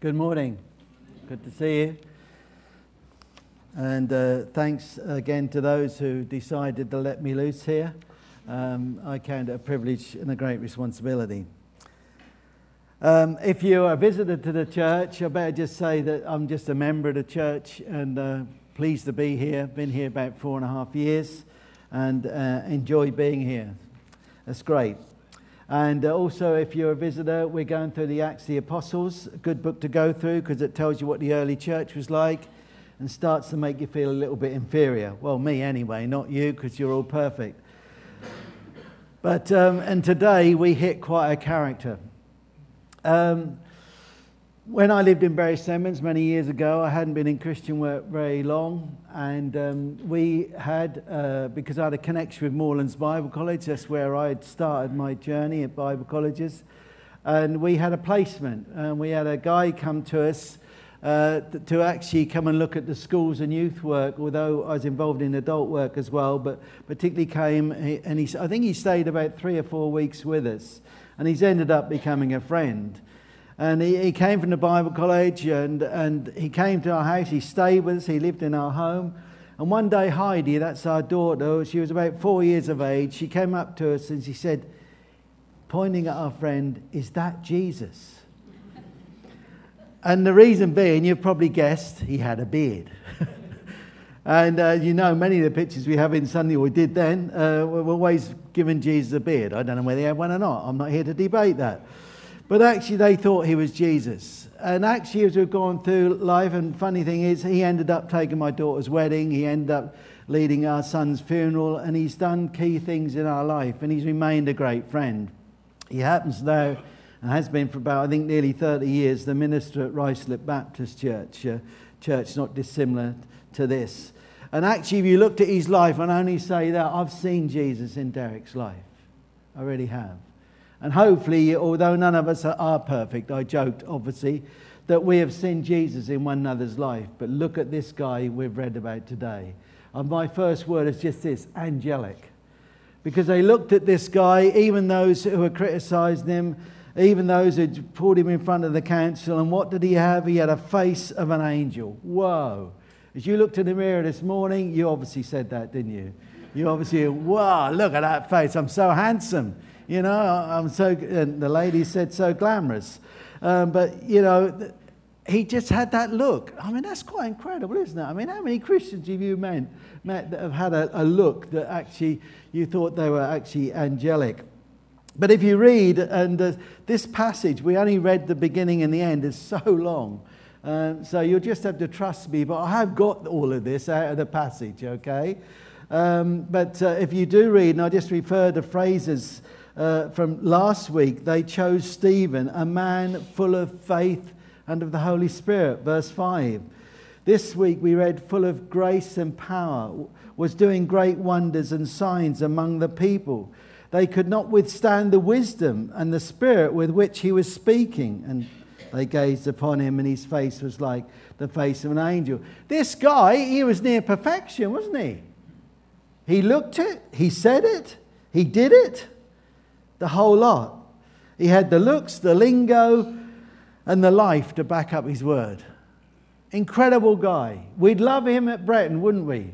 Good morning. Good to see you. And uh, thanks again to those who decided to let me loose here. Um, I count it a privilege and a great responsibility. Um, if you're a visitor to the church, I better just say that I'm just a member of the church and uh, pleased to be here. Been here about four and a half years and uh, enjoy being here. That's great. And uh, also, if you're a visitor, we're going through the Acts of the Apostles, a good book to go through because it tells you what the early church was like and starts to make you feel a little bit inferior. Well, me anyway, not you because you're all perfect. But, um, and today we hit quite a character. Um, when I lived in Bury Edmunds many years ago, I hadn't been in Christian work very long, and um, we had, uh, because I had a connection with Moorlands Bible College, that's where I had started my journey at Bible colleges, and we had a placement, and we had a guy come to us uh, to actually come and look at the schools and youth work, although I was involved in adult work as well, but particularly came, and he, I think he stayed about three or four weeks with us, and he's ended up becoming a friend. And he, he came from the Bible college and, and he came to our house. He stayed with us. He lived in our home. And one day, Heidi, that's our daughter, she was about four years of age, she came up to us and she said, pointing at our friend, Is that Jesus? and the reason being, you've probably guessed, he had a beard. and uh, you know, many of the pictures we have in Sunday, we did then, uh, were always giving Jesus a beard. I don't know whether he had one or not. I'm not here to debate that. But actually, they thought he was Jesus. And actually, as we've gone through life, and funny thing is, he ended up taking my daughter's wedding, he ended up leading our son's funeral, and he's done key things in our life, and he's remained a great friend. He happens now, and has been for about, I think, nearly 30 years, the minister at Ruislip Baptist Church, a church not dissimilar to this. And actually, if you looked at his life, and I only say that, I've seen Jesus in Derek's life. I really have. And hopefully, although none of us are perfect, I joked obviously, that we have seen Jesus in one another's life. But look at this guy we've read about today. And my first word is just this angelic. Because they looked at this guy, even those who were criticizing him, even those who pulled him in front of the council, and what did he have? He had a face of an angel. Whoa. As you looked in the mirror this morning, you obviously said that, didn't you? You obviously, wow, look at that face. I'm so handsome. You know, I'm so, and the lady said so glamorous. Um, but, you know, he just had that look. I mean, that's quite incredible, isn't it? I mean, how many Christians have you met, met that have had a, a look that actually you thought they were actually angelic? But if you read, and uh, this passage, we only read the beginning and the end, is so long. Um, so you'll just have to trust me. But I have got all of this out of the passage, okay? Um, but uh, if you do read, and I just refer to phrases uh, from last week, they chose Stephen, a man full of faith and of the Holy Spirit, verse 5. This week we read, full of grace and power, was doing great wonders and signs among the people. They could not withstand the wisdom and the spirit with which he was speaking. And they gazed upon him, and his face was like the face of an angel. This guy, he was near perfection, wasn't he? He looked it, he said it, he did it the whole lot. He had the looks, the lingo, and the life to back up his word. Incredible guy. We'd love him at Bretton, wouldn't we?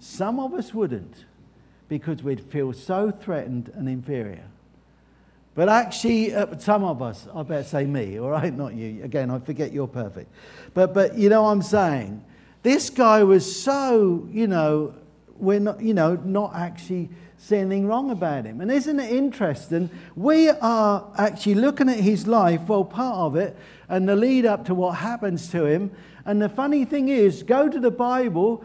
Some of us wouldn't because we'd feel so threatened and inferior. But actually, uh, some of us, I better say me, all right, not you. Again, I forget you're perfect. But, but you know what I'm saying? This guy was so, you know, we're not, you know, not actually see anything wrong about him. And isn't it interesting? We are actually looking at his life, well, part of it, and the lead up to what happens to him. And the funny thing is, go to the Bible,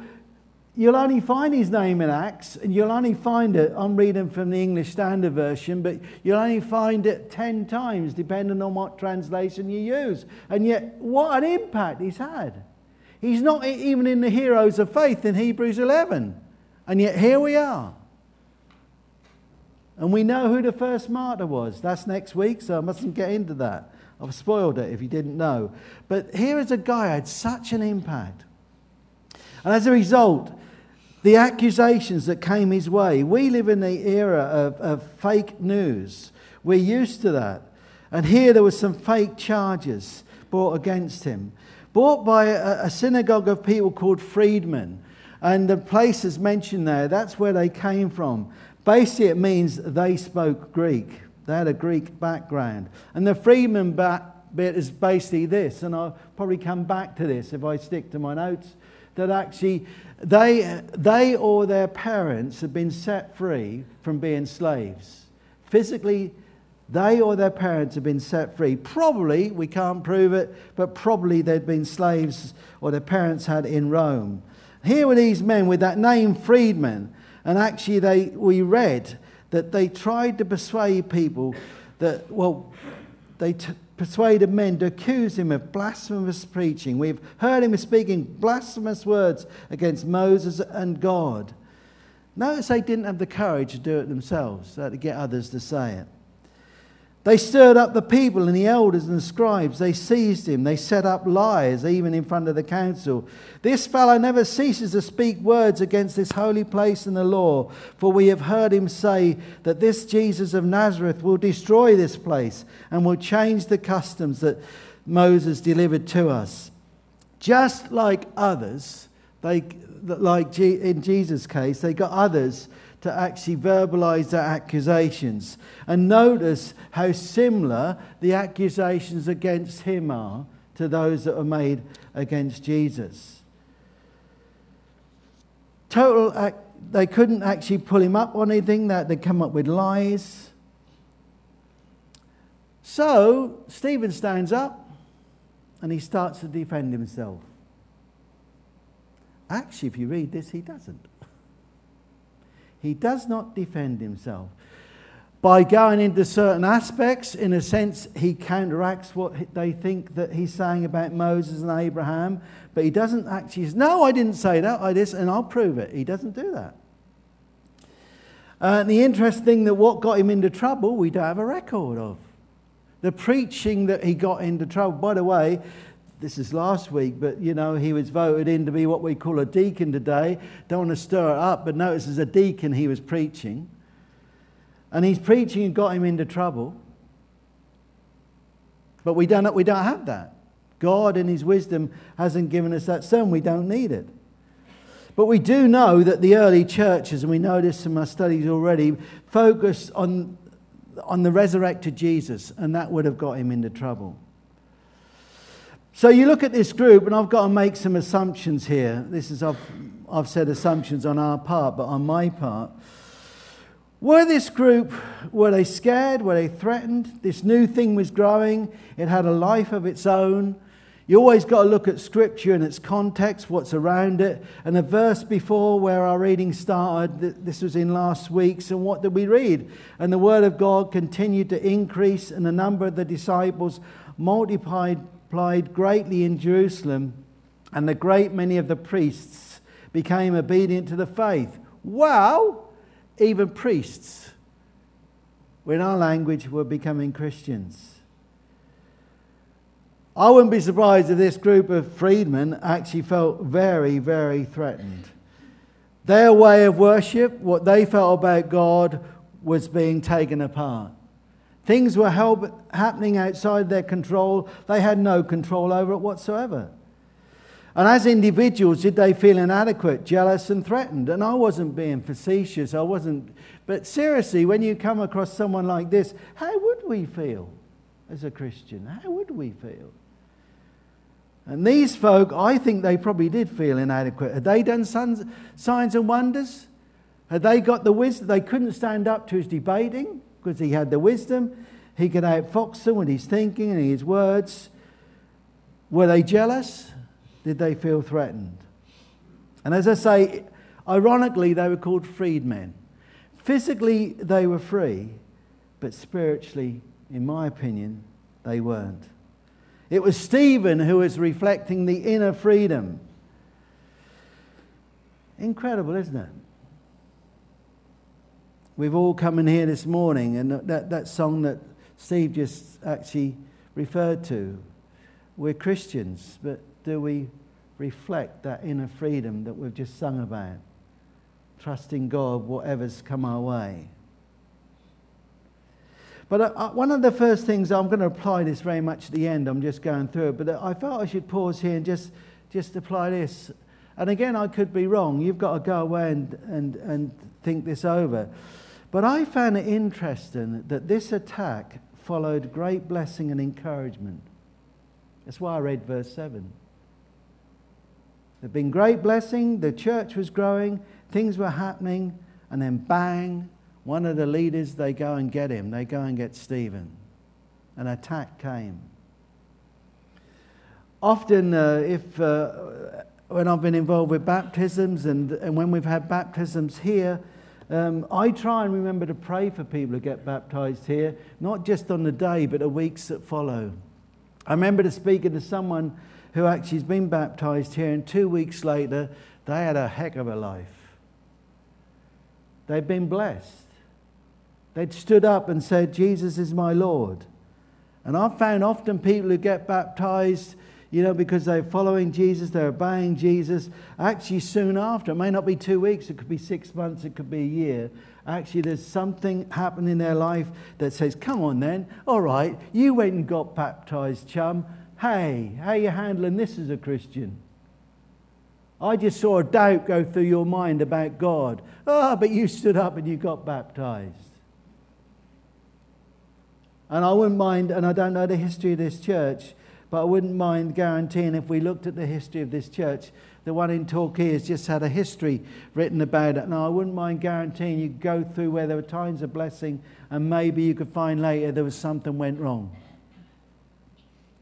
you'll only find his name in Acts, and you'll only find it, I'm reading from the English Standard Version, but you'll only find it 10 times, depending on what translation you use. And yet, what an impact he's had. He's not even in the heroes of faith in Hebrews 11. And yet, here we are. And we know who the first martyr was. That's next week, so I mustn't get into that. I've spoiled it if you didn't know. But here is a guy who had such an impact. And as a result, the accusations that came his way, we live in the era of, of fake news. We're used to that. And here there were some fake charges. brought against him. Brought by a, a synagogue of people called freedmen. And the place is mentioned there, that's where they came from. Basically, it means they spoke Greek. They had a Greek background. And the freedman bit is basically this, and I'll probably come back to this if I stick to my notes, that actually they, they or their parents have been set free from being slaves. Physically, they or their parents have been set free. Probably, we can't prove it, but probably they'd been slaves or their parents had in Rome. Here were these men with that name freedmen, and actually they, we read that they tried to persuade people that, well, they t- persuaded men to accuse him of blasphemous preaching. We've heard him speaking blasphemous words against Moses and God. Notice they didn't have the courage to do it themselves, they had to get others to say it. They stirred up the people and the elders and the scribes. They seized him. They set up lies, even in front of the council. This fellow never ceases to speak words against this holy place and the law, for we have heard him say that this Jesus of Nazareth will destroy this place and will change the customs that Moses delivered to us. Just like others, they, like in Jesus' case, they got others to actually verbalize their accusations. And notice how similar the accusations against him are to those that were made against Jesus. Total, they couldn't actually pull him up on anything, that they come up with lies. So Stephen stands up and he starts to defend himself. Actually, if you read this, he doesn't. He does not defend himself. By going into certain aspects, in a sense, he counteracts what they think that he's saying about Moses and Abraham, but he doesn't actually say, No, I didn't say that, I did, and I'll prove it. He doesn't do that. Uh, the interesting thing that what got him into trouble, we don't have a record of. The preaching that he got into trouble, by the way, this is last week, but you know, he was voted in to be what we call a deacon today. Don't want to stir it up, but notice as a deacon he was preaching. And he's preaching and got him into trouble. But we don't, we don't have that. God, in his wisdom, hasn't given us that son. We don't need it. But we do know that the early churches, and we know this from our studies already, focused on, on the resurrected Jesus, and that would have got him into trouble. So you look at this group, and I've got to make some assumptions here. This is, I've, I've said assumptions on our part, but on my part. Were this group, were they scared? Were they threatened? This new thing was growing. It had a life of its own. You always got to look at Scripture and its context, what's around it. And the verse before where our reading started, this was in last week's, and what did we read? And the Word of God continued to increase, and the number of the disciples multiplied multiplied greatly in Jerusalem, and a great many of the priests became obedient to the faith. Wow! Even priests, in our language, were becoming Christians. I wouldn't be surprised if this group of freedmen actually felt very, very threatened. Their way of worship, what they felt about God, was being taken apart. Things were held, happening outside their control. They had no control over it whatsoever. And as individuals, did they feel inadequate, jealous, and threatened? And I wasn't being facetious, I wasn't. But seriously, when you come across someone like this, how would we feel as a Christian? How would we feel? And these folk, I think they probably did feel inadequate. Had they done signs and wonders? Had they got the wisdom? They couldn't stand up to his debating because he had the wisdom. He could outfox them with his thinking and his words. Were they jealous? Did they feel threatened? And as I say, ironically, they were called freedmen. Physically, they were free, but spiritually, in my opinion, they weren't. It was Stephen who was reflecting the inner freedom. Incredible, isn't it? We've all come in here this morning, and that, that song that Steve just actually referred to. We're Christians, but do we reflect that inner freedom that we've just sung about? Trusting God, whatever's come our way. But uh, uh, one of the first things, I'm going to apply this very much at the end, I'm just going through it, but I felt I should pause here and just, just apply this. And again, I could be wrong. You've got to go away and, and, and think this over. But I found it interesting that this attack followed great blessing and encouragement. That's why I read verse 7. There'd been great blessing, the church was growing, things were happening, and then bang, one of the leaders, they go and get him. They go and get Stephen. An attack came. Often, uh, if uh, when I've been involved with baptisms and, and when we've had baptisms here, um, I try and remember to pray for people who get baptized here, not just on the day, but the weeks that follow. I remember to speaking to someone who actually has been baptized here, and two weeks later, they had a heck of a life. They'd been blessed. They'd stood up and said, Jesus is my Lord. And I've found often people who get baptized, you know, because they're following Jesus, they're obeying Jesus, actually soon after, it may not be two weeks, it could be six months, it could be a year. Actually, there's something happening in their life that says, Come on then, all right, you went and got baptized, chum. Hey, how you handling this as a Christian? I just saw a doubt go through your mind about God. Ah, oh, but you stood up and you got baptized. And I wouldn't mind, and I don't know the history of this church, but I wouldn't mind guaranteeing if we looked at the history of this church, the one in Torquay has just had a history written about it. Now, I wouldn't mind guaranteeing you go through where there were times of blessing and maybe you could find later there was something went wrong.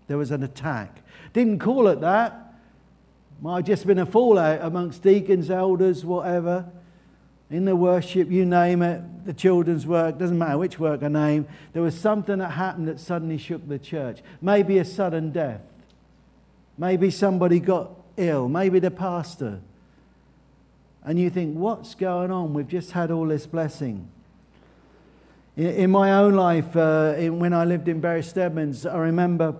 There was an attack. Didn't call it that. Might have just been a fallout amongst deacons, elders, whatever in the worship, you name it, the children's work, doesn't matter which work I name, there was something that happened that suddenly shook the church. Maybe a sudden death. Maybe somebody got ill. Maybe the pastor. And you think, what's going on? We've just had all this blessing. In, my own life, uh, in, when I lived in Bury St Edmunds, I remember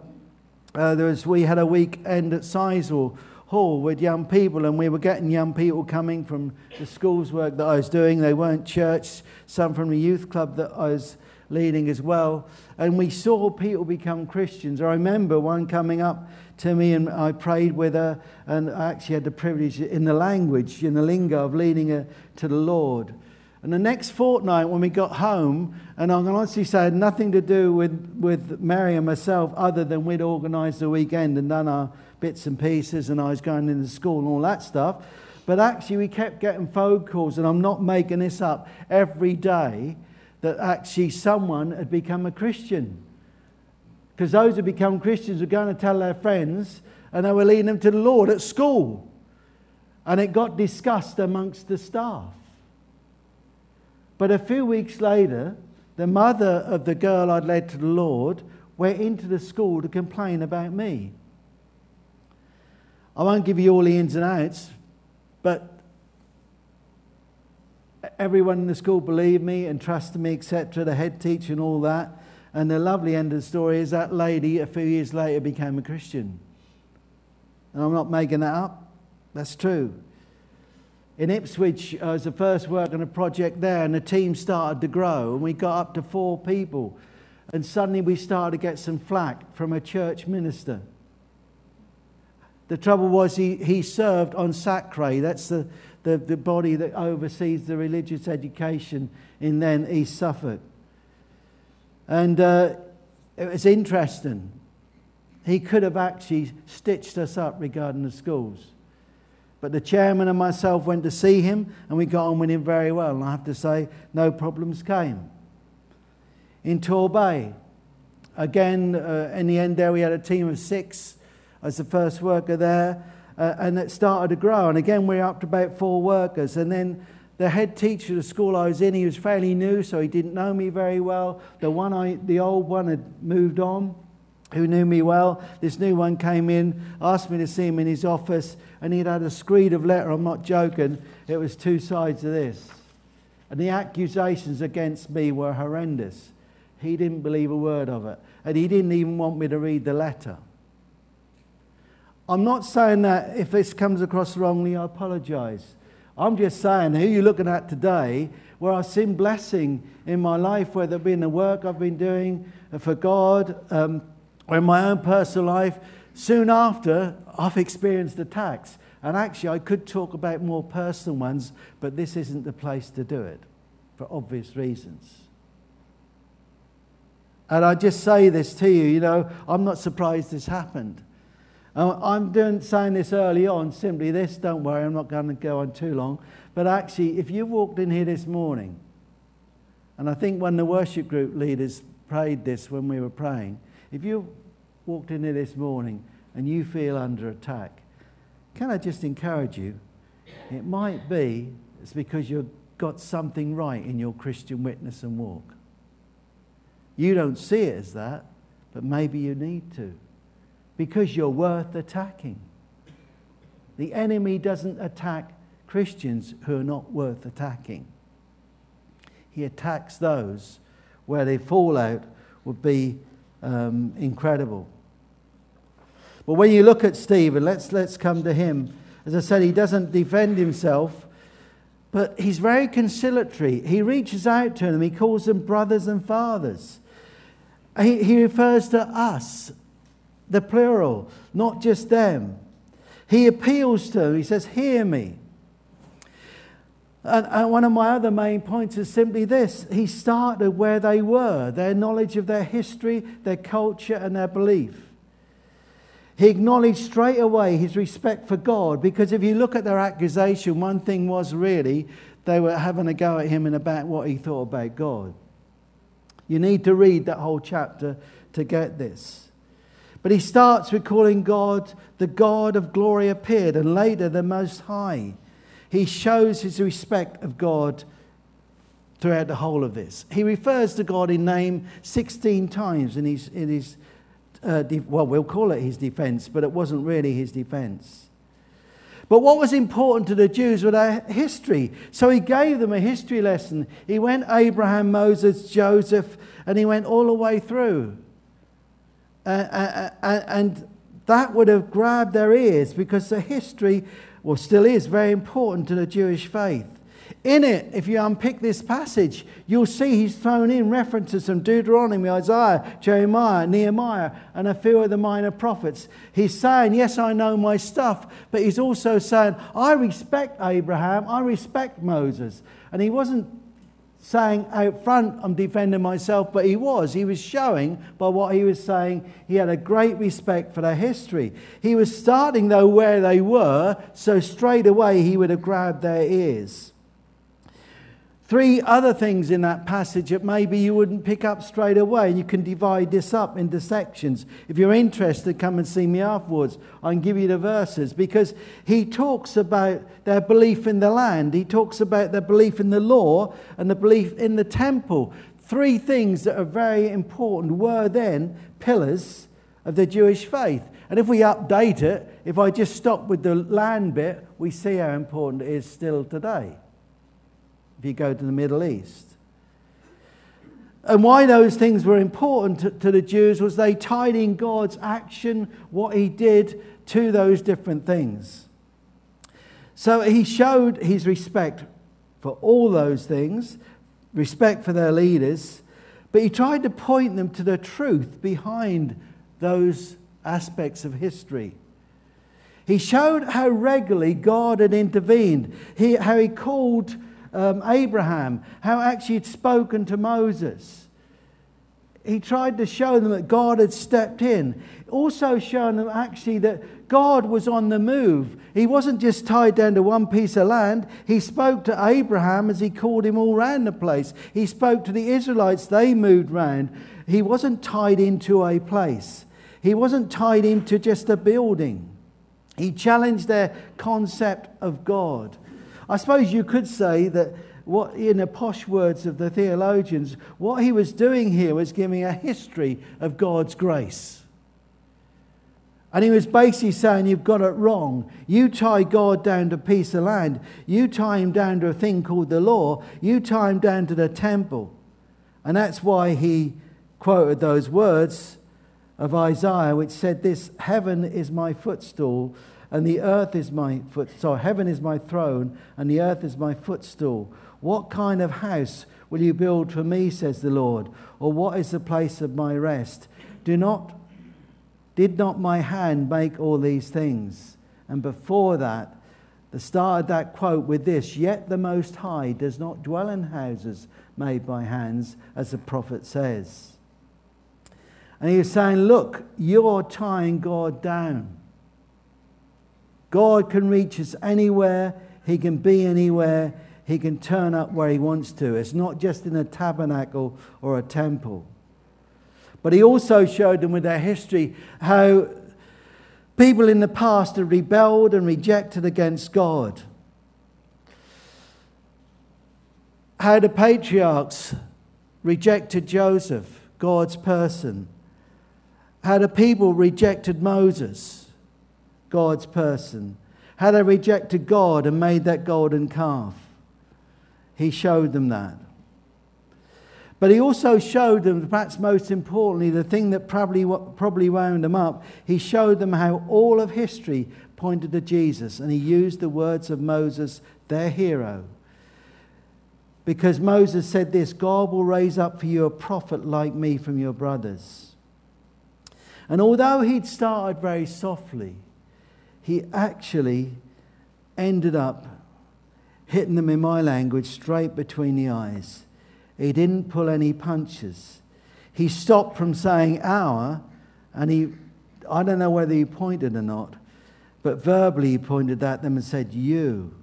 uh, there was, we had a weekend at Sizewell hall with young people, and we were getting young people coming from the schools work that I was doing. They weren't church, some from the youth club that I was leading as well. And we saw people become Christians. I remember one coming up to me, and I prayed with her, and I actually had the privilege in the language, in the lingo, of leading her to the Lord. And the next fortnight, when we got home, and I can honestly say, had nothing to do with, with Mary and myself other than we'd organised the weekend and done our bits and pieces, and I was going into school and all that stuff. But actually, we kept getting phone calls, and I'm not making this up, every day that actually someone had become a Christian. Because those who become Christians were going to tell their friends, and they were leading them to the Lord at school. And it got discussed amongst the staff. But a few weeks later, the mother of the girl I'd led to the Lord went into the school to complain about me. I won't give you all the ins and outs, but everyone in the school believed me and trusted me, etc., the head teacher and all that. And the lovely end of the story is that lady, a few years later, became a Christian. And I'm not making that up, that's true. In Ipswich, I was the first work on a project there, and the team started to grow, and we got up to four people. And suddenly we started to get some flack from a church minister. The trouble was he, he served on SACRE, that's the, the, the body that oversees the religious education in then East Suffolk. And uh, it was interesting. He could have actually stitched us up regarding the schools. But the chairman and myself went to see him, and we got on with him very well. And I have to say, no problems came. In Torbay, again, uh, in the end, there we had a team of six as the first worker there, uh, and it started to grow. And again, we we're up to about four workers. And then the head teacher of the school I was in, he was fairly new, so he didn't know me very well. The one I, the old one had moved on, who knew me well. This new one came in, asked me to see him in his office, and he'd had a screed of letter. I'm not joking. It was two sides of this. And the accusations against me were horrendous. He didn't believe a word of it. And he didn't even want me to read the letter. I'm not saying that if this comes across wrongly, I apologize. I'm just saying, who you're looking at today, where I've seen blessing in my life, whether it be in the work I've been doing for God um, or in my own personal life, soon after, I've experienced attacks. And actually, I could talk about more personal ones, but this isn't the place to do it for obvious reasons. And I just say this to you, you know, I'm not surprised this happened. Uh, I'm doing, saying this early on, simply this, don't worry, I'm not going to go on too long. But actually, if you walked in here this morning, and I think when the worship group leaders prayed this when we were praying, if you walked in here this morning and you feel under attack, can I just encourage you? It might be it's because you've got something right in your Christian witness and walk. You don't see it as that, but maybe you need to because you're worth attacking. The enemy doesn't attack Christians who are not worth attacking. He attacks those where the fallout would be um, incredible. But when you look at Stephen, let's, let's come to him. As I said, he doesn't defend himself, but he's very conciliatory. He reaches out to them, he calls them brothers and fathers. He, he refers to us, the plural, not just them. He appeals to them, he says, Hear me. And, and, one of my other main points is simply this he started where they were, their knowledge of their history, their culture, and their belief. He acknowledged straight away his respect for God because if you look at their accusation, one thing was really they were having a go at him and about what he thought about God. You need to read that whole chapter to get this. But he starts with calling God the God of glory appeared and later the Most High. He shows his respect of God throughout the whole of this. He refers to God in name 16 times in his, in his uh, de- well, we'll call it his defense, but it wasn't really his defense. But what was important to the Jews was their history. So he gave them a history lesson. He went Abraham, Moses, Joseph, and he went all the way through. Uh, uh, uh, and that would have grabbed their ears because the history, well, still is very important to the Jewish faith. In it, if you unpick this passage, you'll see he's thrown in references from Deuteronomy, Isaiah, Jeremiah, Nehemiah, and a few of the minor prophets. He's saying, Yes, I know my stuff, but he's also saying, I respect Abraham, I respect Moses. And he wasn't saying out front, I'm defending myself, but he was. He was showing by what he was saying, he had a great respect for their history. He was starting, though, where they were, so straight away he would have grabbed their ears. Three other things in that passage that maybe you wouldn't pick up straight away. You can divide this up into sections. If you're interested, come and see me afterwards. I can give you the verses because he talks about their belief in the land, he talks about their belief in the law, and the belief in the temple. Three things that are very important were then pillars of the Jewish faith. And if we update it, if I just stop with the land bit, we see how important it is still today if you go to the Middle East. And why those things were important to, to, the Jews was they tied in God's action, what he did to those different things. So he showed his respect for all those things, respect for their leaders, but he tried to point them to the truth behind those aspects of history. He showed how regularly God had intervened, he, how he called um, Abraham, how actually he'd spoken to Moses. He tried to show them that God had stepped in. Also, showing them actually that God was on the move. He wasn't just tied down to one piece of land. He spoke to Abraham as he called him all round the place. He spoke to the Israelites, they moved round. He wasn't tied into a place, he wasn't tied into just a building. He challenged their concept of God. I suppose you could say that what, in the posh words of the theologians, what he was doing here was giving a history of God's grace. And he was basically saying, You've got it wrong. You tie God down to a piece of land. You tie him down to a thing called the law. You tie him down to the temple. And that's why he quoted those words of Isaiah, which said, This heaven is my footstool and the earth is my foot. So heaven is my throne, and the earth is my footstool. What kind of house will you build for me, says the Lord? Or what is the place of my rest? Do not, did not my hand make all these things? And before that, the start of that quote with this Yet the Most High does not dwell in houses made by hands, as the prophet says. And he was saying, Look, you're tying God down. God can reach us anywhere, He can be anywhere, He can turn up where He wants to. It's not just in a tabernacle or a temple. But He also showed them with their history how people in the past have rebelled and rejected against God. How the patriarchs rejected Joseph, God's person how the people rejected Moses, God's person, how they rejected God and made that golden calf. He showed them that. But he also showed them, perhaps most importantly, the thing that probably, probably wound them up. He showed them how all of history pointed to Jesus, and he used the words of Moses, their hero. Because Moses said this God will raise up for you a prophet like me from your brothers. And although he'd started very softly, he actually ended up hitting them, in my language, straight between the eyes. He didn't pull any punches. He stopped from saying our, and he, I don't know whether he pointed or not, but verbally he pointed at them and said, You.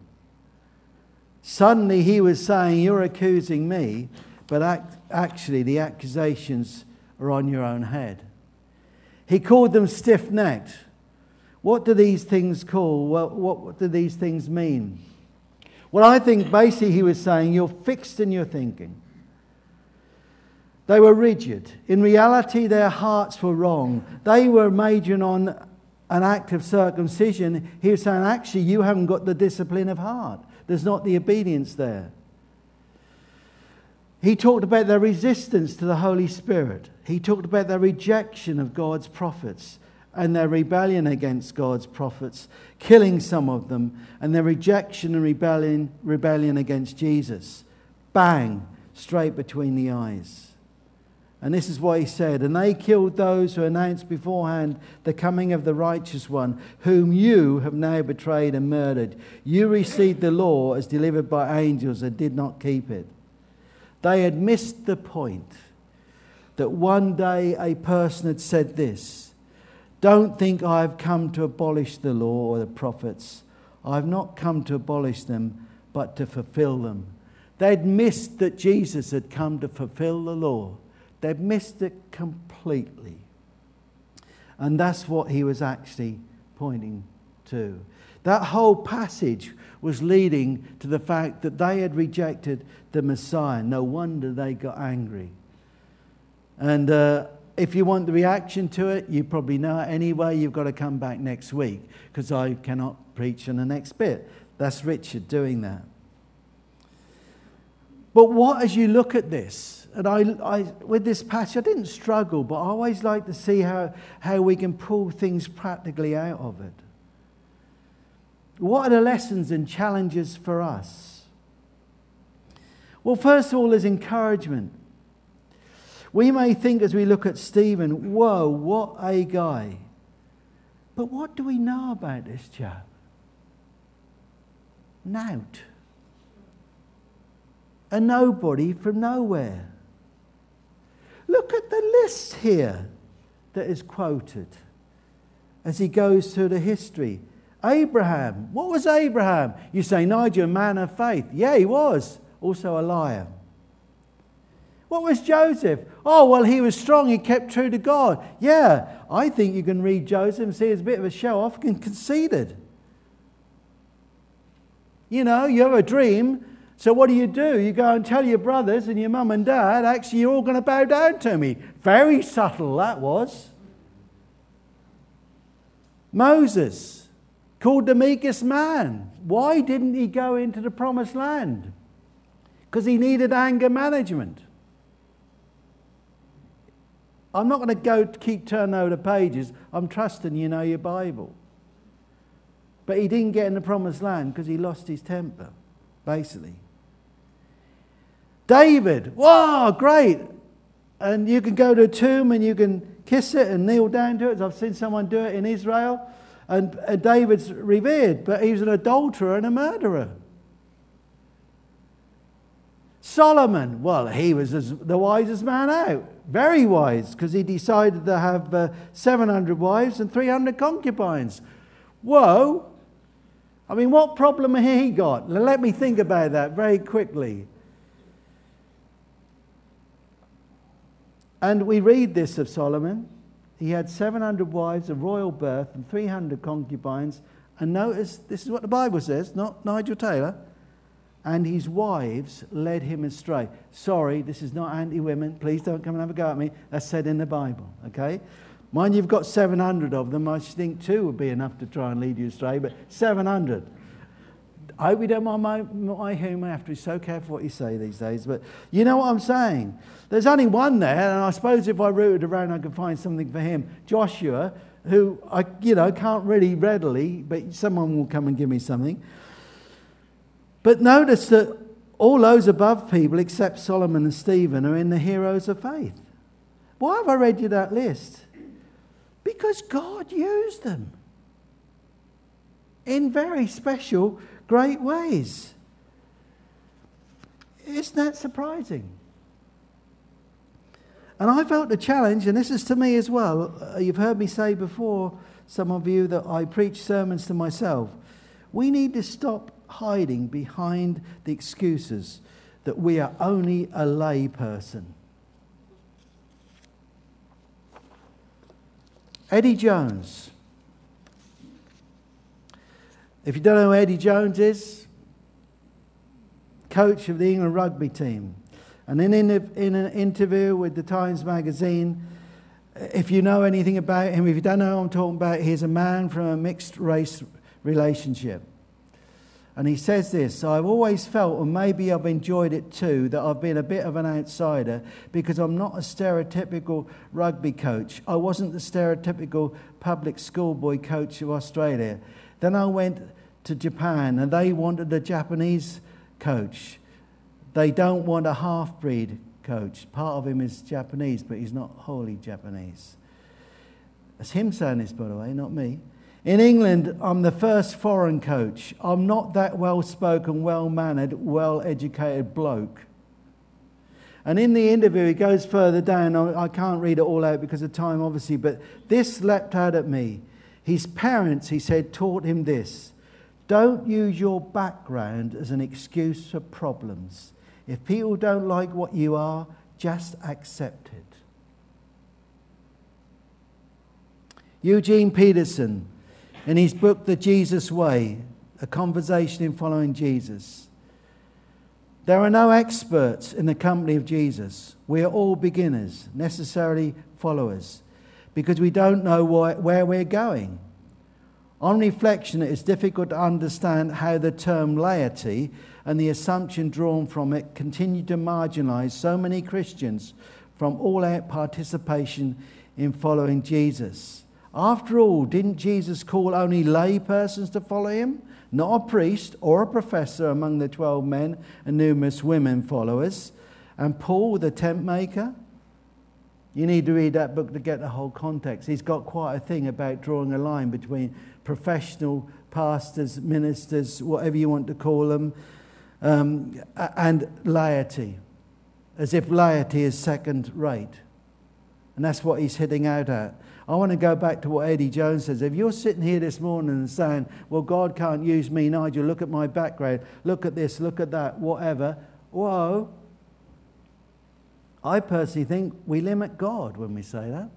Suddenly he was saying, You're accusing me, but act, actually the accusations are on your own head. He called them stiff necked. What do these things call? Well, what do these things mean? Well, I think basically he was saying you're fixed in your thinking. They were rigid. In reality, their hearts were wrong. They were majoring on an act of circumcision. He was saying, actually, you haven't got the discipline of heart. There's not the obedience there. He talked about their resistance to the Holy Spirit. He talked about their rejection of God's prophets and their rebellion against God's prophets, killing some of them, and their rejection and rebellion, rebellion against Jesus. Bang, straight between the eyes. And this is what he said And they killed those who announced beforehand the coming of the righteous one, whom you have now betrayed and murdered. You received the law as delivered by angels and did not keep it. They had missed the point that one day a person had said this Don't think I've come to abolish the law or the prophets. I've not come to abolish them, but to fulfill them. They'd missed that Jesus had come to fulfill the law. They'd missed it completely. And that's what he was actually pointing to. That whole passage was leading to the fact that they had rejected the Messiah. No wonder they got angry. And uh, if you want the reaction to it, you probably know it anyway. You've got to come back next week because I cannot preach on the next bit. That's Richard doing that. But what, as you look at this, and I, I, with this passage, I didn't struggle, but I always like to see how, how we can pull things practically out of it. What are the lessons and challenges for us? Well, first of all, there's encouragement. We may think as we look at Stephen, whoa, what a guy. But what do we know about this chap? Nout. A nobody from nowhere. Look at the list here that is quoted as he goes through the history. Abraham. What was Abraham? You say, Nigel, a man of faith. Yeah, he was. Also a liar. What was Joseph? Oh, well, he was strong. He kept true to God. Yeah, I think you can read Joseph and see he's a bit of a show off and conceited. You know, you have a dream. So what do you do? You go and tell your brothers and your mum and dad, actually, you're all going to bow down to me. Very subtle that was. Moses called the meekest man. Why didn't he go into the promised land? Because he needed anger management. I'm not going to go keep turning over the pages. I'm trusting you know your Bible. But he didn't get in the promised land because he lost his temper, basically. David, wow, great. And you can go to a tomb and you can kiss it and kneel down to it. I've seen someone do it in Israel. And, and David's revered, but he was an adulterer and a murderer. Solomon, well, he was the wisest man out. Very wise, because he decided to have uh, 700 wives and 300 concubines. Whoa! I mean, what problem he got? Let me think about that very quickly. And we read this of Solomon. He had 700 wives of royal birth and 300 concubines. And notice, this is what the Bible says, not Nigel Taylor. And his wives led him astray. Sorry, this is not anti women. Please don't come and have a go at me. That's said in the Bible, okay? Mind you've got 700 of them. I think two would be enough to try and lead you astray, but 700. I hope you don't mind my, my humour. I have to be so careful what you say these days. But you know what I'm saying? There's only one there, and I suppose if I rooted around, I could find something for him. Joshua, who I, you know, can't really readily, but someone will come and give me something. But notice that all those above people, except Solomon and Stephen, are in the heroes of faith. Why have I read you that list? Because God used them in very special great ways. Isn't that surprising? And I felt the challenge, and this is to me as well. Uh, you've heard me say before, some of you, that I preach sermons to myself. We need to stop hiding behind the excuses that we are only a lay person. Eddie Jones if you don't know who Eddie Jones is, coach of the England rugby team. And in, in, in an interview with the Times Magazine, if you know anything about him, if you don't know who I'm talking about, he's a man from a mixed race relationship. And he says this I've always felt, and maybe I've enjoyed it too, that I've been a bit of an outsider because I'm not a stereotypical rugby coach. I wasn't the stereotypical public schoolboy coach of Australia. Then I went to Japan and they wanted a Japanese coach. They don't want a half breed coach. Part of him is Japanese, but he's not wholly Japanese. That's him saying this, by the way, not me. In England, I'm the first foreign coach. I'm not that well spoken, well mannered, well educated bloke. And in the interview, he goes further down. I can't read it all out because of time, obviously, but this leapt out at me. His parents, he said, taught him this don't use your background as an excuse for problems. If people don't like what you are, just accept it. Eugene Peterson, in his book, The Jesus Way, a conversation in following Jesus. There are no experts in the company of Jesus. We are all beginners, necessarily followers, because we don't know where we're going. On reflection, it is difficult to understand how the term laity and the assumption drawn from it continue to marginalize so many Christians from all out participation in following Jesus. After all, didn't Jesus call only lay persons to follow him? Not a priest or a professor among the 12 men and numerous women followers. And Paul, the tent maker, you need to read that book to get the whole context. He's got quite a thing about drawing a line between professional pastors, ministers, whatever you want to call them, um, and laity, as if laity is second rate. And that's what he's hitting out at. I want to go back to what Eddie Jones says. If you're sitting here this morning and saying, Well, God can't use me, Nigel, look at my background, look at this, look at that, whatever, whoa, I personally think we limit God when we say that.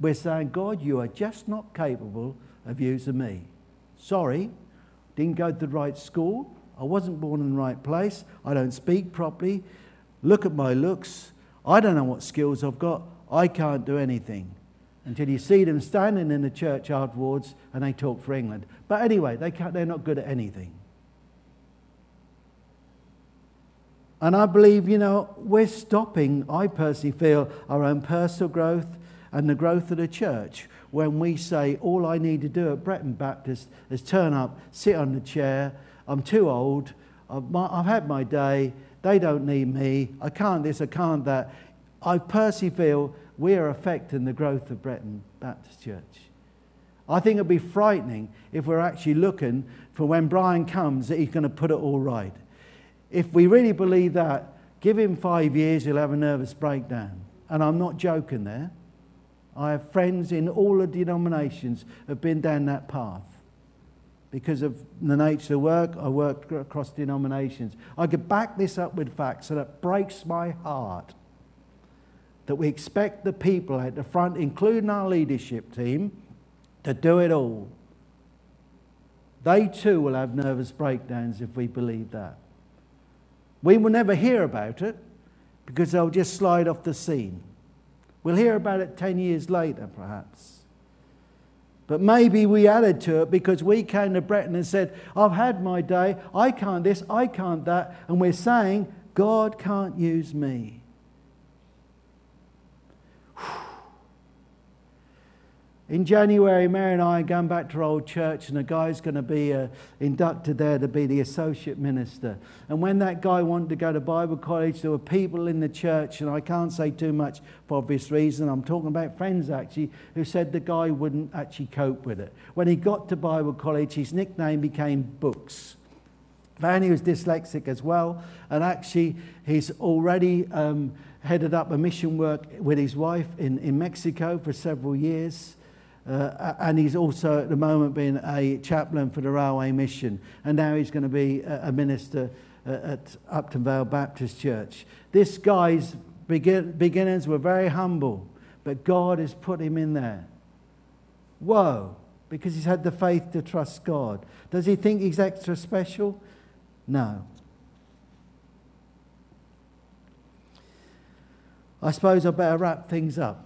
We're saying, God, you are just not capable of using me. Sorry, didn't go to the right school. I wasn't born in the right place. I don't speak properly. Look at my looks. I don't know what skills I've got. I can't do anything. Until you see them standing in the church afterwards and they talk for England. But anyway, they can't, they're not good at anything. And I believe, you know, we're stopping, I personally feel, our own personal growth and the growth of the church when we say, All I need to do at Bretton Baptist is turn up, sit on the chair, I'm too old, I've, my, I've had my day, they don't need me, I can't this, I can't that. I personally feel we are affecting the growth of Bretton Baptist Church. I think it'd be frightening if we're actually looking for when Brian comes that he's going to put it all right. If we really believe that, give him five years, he'll have a nervous breakdown. And I'm not joking there. I have friends in all the denominations have been down that path. Because of the nature of work, I work across denominations. I could back this up with facts, and it breaks my heart that we expect the people at the front, including our leadership team, to do it all. They too will have nervous breakdowns if we believe that. We will never hear about it because they'll just slide off the scene. We'll hear about it 10 years later, perhaps. But maybe we added to it because we came to Bretton and said, I've had my day, I can't this, I can't that, and we're saying, God can't use me. In January, Mary and I are going back to our old church, and a guy's going to be uh, inducted there to be the associate minister. And when that guy wanted to go to Bible college, there were people in the church, and I can't say too much for obvious reason. I'm talking about friends actually, who said the guy wouldn't actually cope with it. When he got to Bible college, his nickname became Books. Vanny was dyslexic as well, and actually, he's already um, headed up a mission work with his wife in, in Mexico for several years. Uh, and he's also at the moment been a chaplain for the Railway Mission. And now he's going to be a, minister uh, at Upton Vale Baptist Church. This guy's begin, beginnings were very humble, but God has put him in there. Whoa, because he's had the faith to trust God. Does he think he's extra special? No. I suppose I better wrap things up.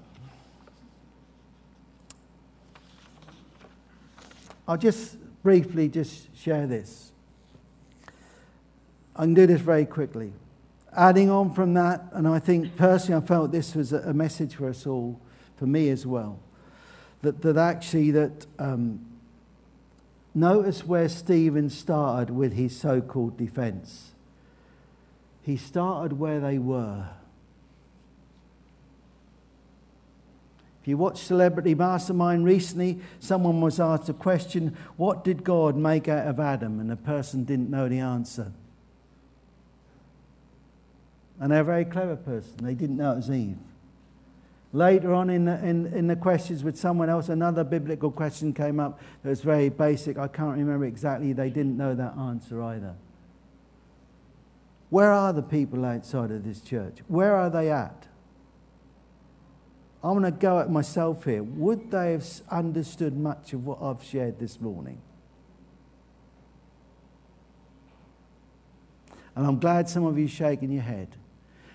I'll just briefly just share this. I can do this very quickly. Adding on from that, and I think personally I felt this was a message for us all, for me as well, that, that actually that um, notice where Stephen started with his so-called defense. He started where they were. If you watched Celebrity Mastermind recently, someone was asked a question What did God make out of Adam? And the person didn't know the answer. And they're a very clever person. They didn't know it was Eve. Later on in the, in, in the questions with someone else, another biblical question came up that was very basic. I can't remember exactly. They didn't know that answer either. Where are the people outside of this church? Where are they at? I want to go at myself here. Would they have understood much of what I've shared this morning? And I'm glad some of you are shaking your head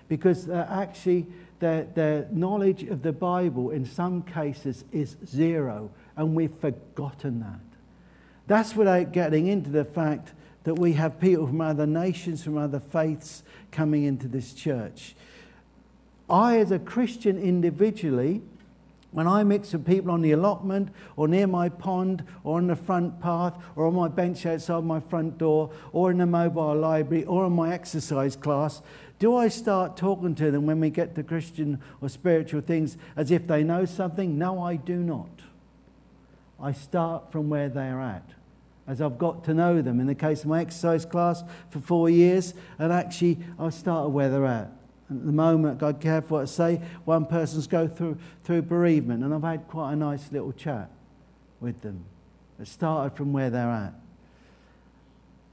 because actually their, their knowledge of the Bible in some cases is zero, and we've forgotten that. That's without getting into the fact that we have people from other nations, from other faiths coming into this church. I, as a Christian individually, when I mix with people on the allotment or near my pond or on the front path or on my bench outside my front door or in the mobile library or in my exercise class, do I start talking to them when we get to Christian or spiritual things as if they know something? No, I do not. I start from where they're at. As I've got to know them. In the case of my exercise class for four years, and actually I start where they're at. At the moment, God careful what I say, one person's go through, through bereavement, and I've had quite a nice little chat with them. It started from where they're at.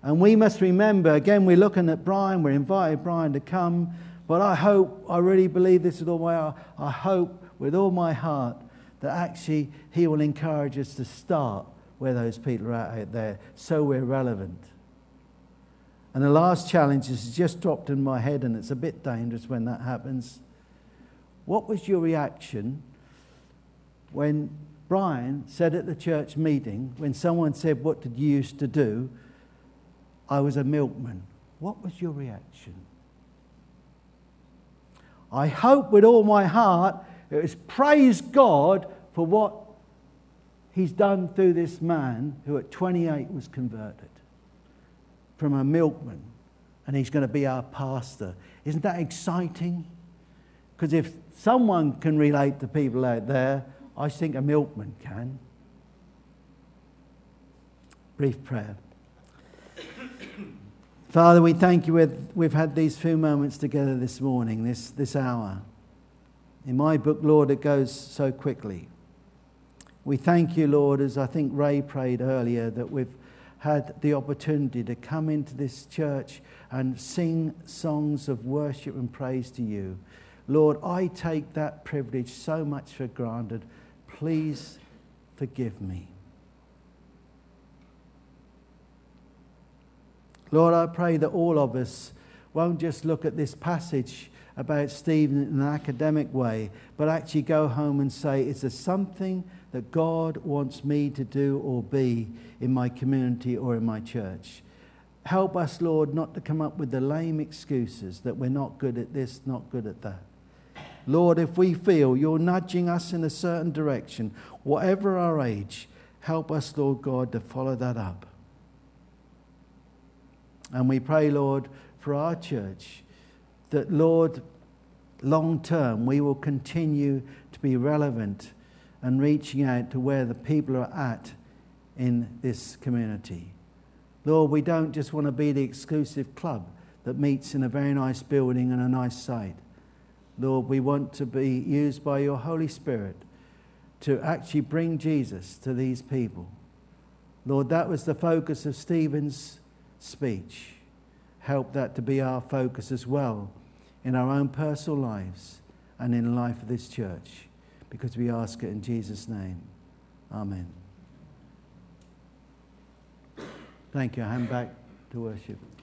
And we must remember, again, we're looking at Brian, we're invited Brian to come, but I hope, I really believe this is all my heart, I hope with all my heart that actually he will encourage us to start where those people are at out there so we're relevant. And the last challenge is just dropped in my head, and it's a bit dangerous when that happens. What was your reaction when Brian said at the church meeting, when someone said, What did you used to do? I was a milkman. What was your reaction? I hope with all my heart It was praise God for what He's done through this man who at 28 was converted from a milkman and he's going to be our pastor. Isn't that exciting? Because if someone can relate to people out there, I think a milkman can. Brief prayer. Father, we thank you. We've had these few moments together this morning, this, this hour. In my book, Lord, it goes so quickly. We thank you, Lord, as I think Ray prayed earlier, that we've had the opportunity to come into this church and sing songs of worship and praise to you. Lord, I take that privilege so much for granted. Please forgive me. Lord, I pray that all of us won't just look at this passage about Stephen in an academic way, but actually go home and say, is there something that God wants me to do or be in my community or in my church? Help us, Lord, not to come up with the lame excuses that we're not good at this, not good at that. Lord, if we feel you're nudging us in a certain direction, whatever our age, help us, Lord God, to follow that up. And we pray, Lord, for our church that, Lord, long term, we will continue to be relevant and reaching out to where the people are at in this community. Lord, we don't just want to be the exclusive club that meets in a very nice building and a nice site. Lord, we want to be used by your Holy Spirit to actually bring Jesus to these people. Lord, that was the focus of Stephen's speech. Help that to be our focus as well in our own personal lives and in the life of this church, because we ask it in Jesus' name. Amen. Thank you. I hand back to worship.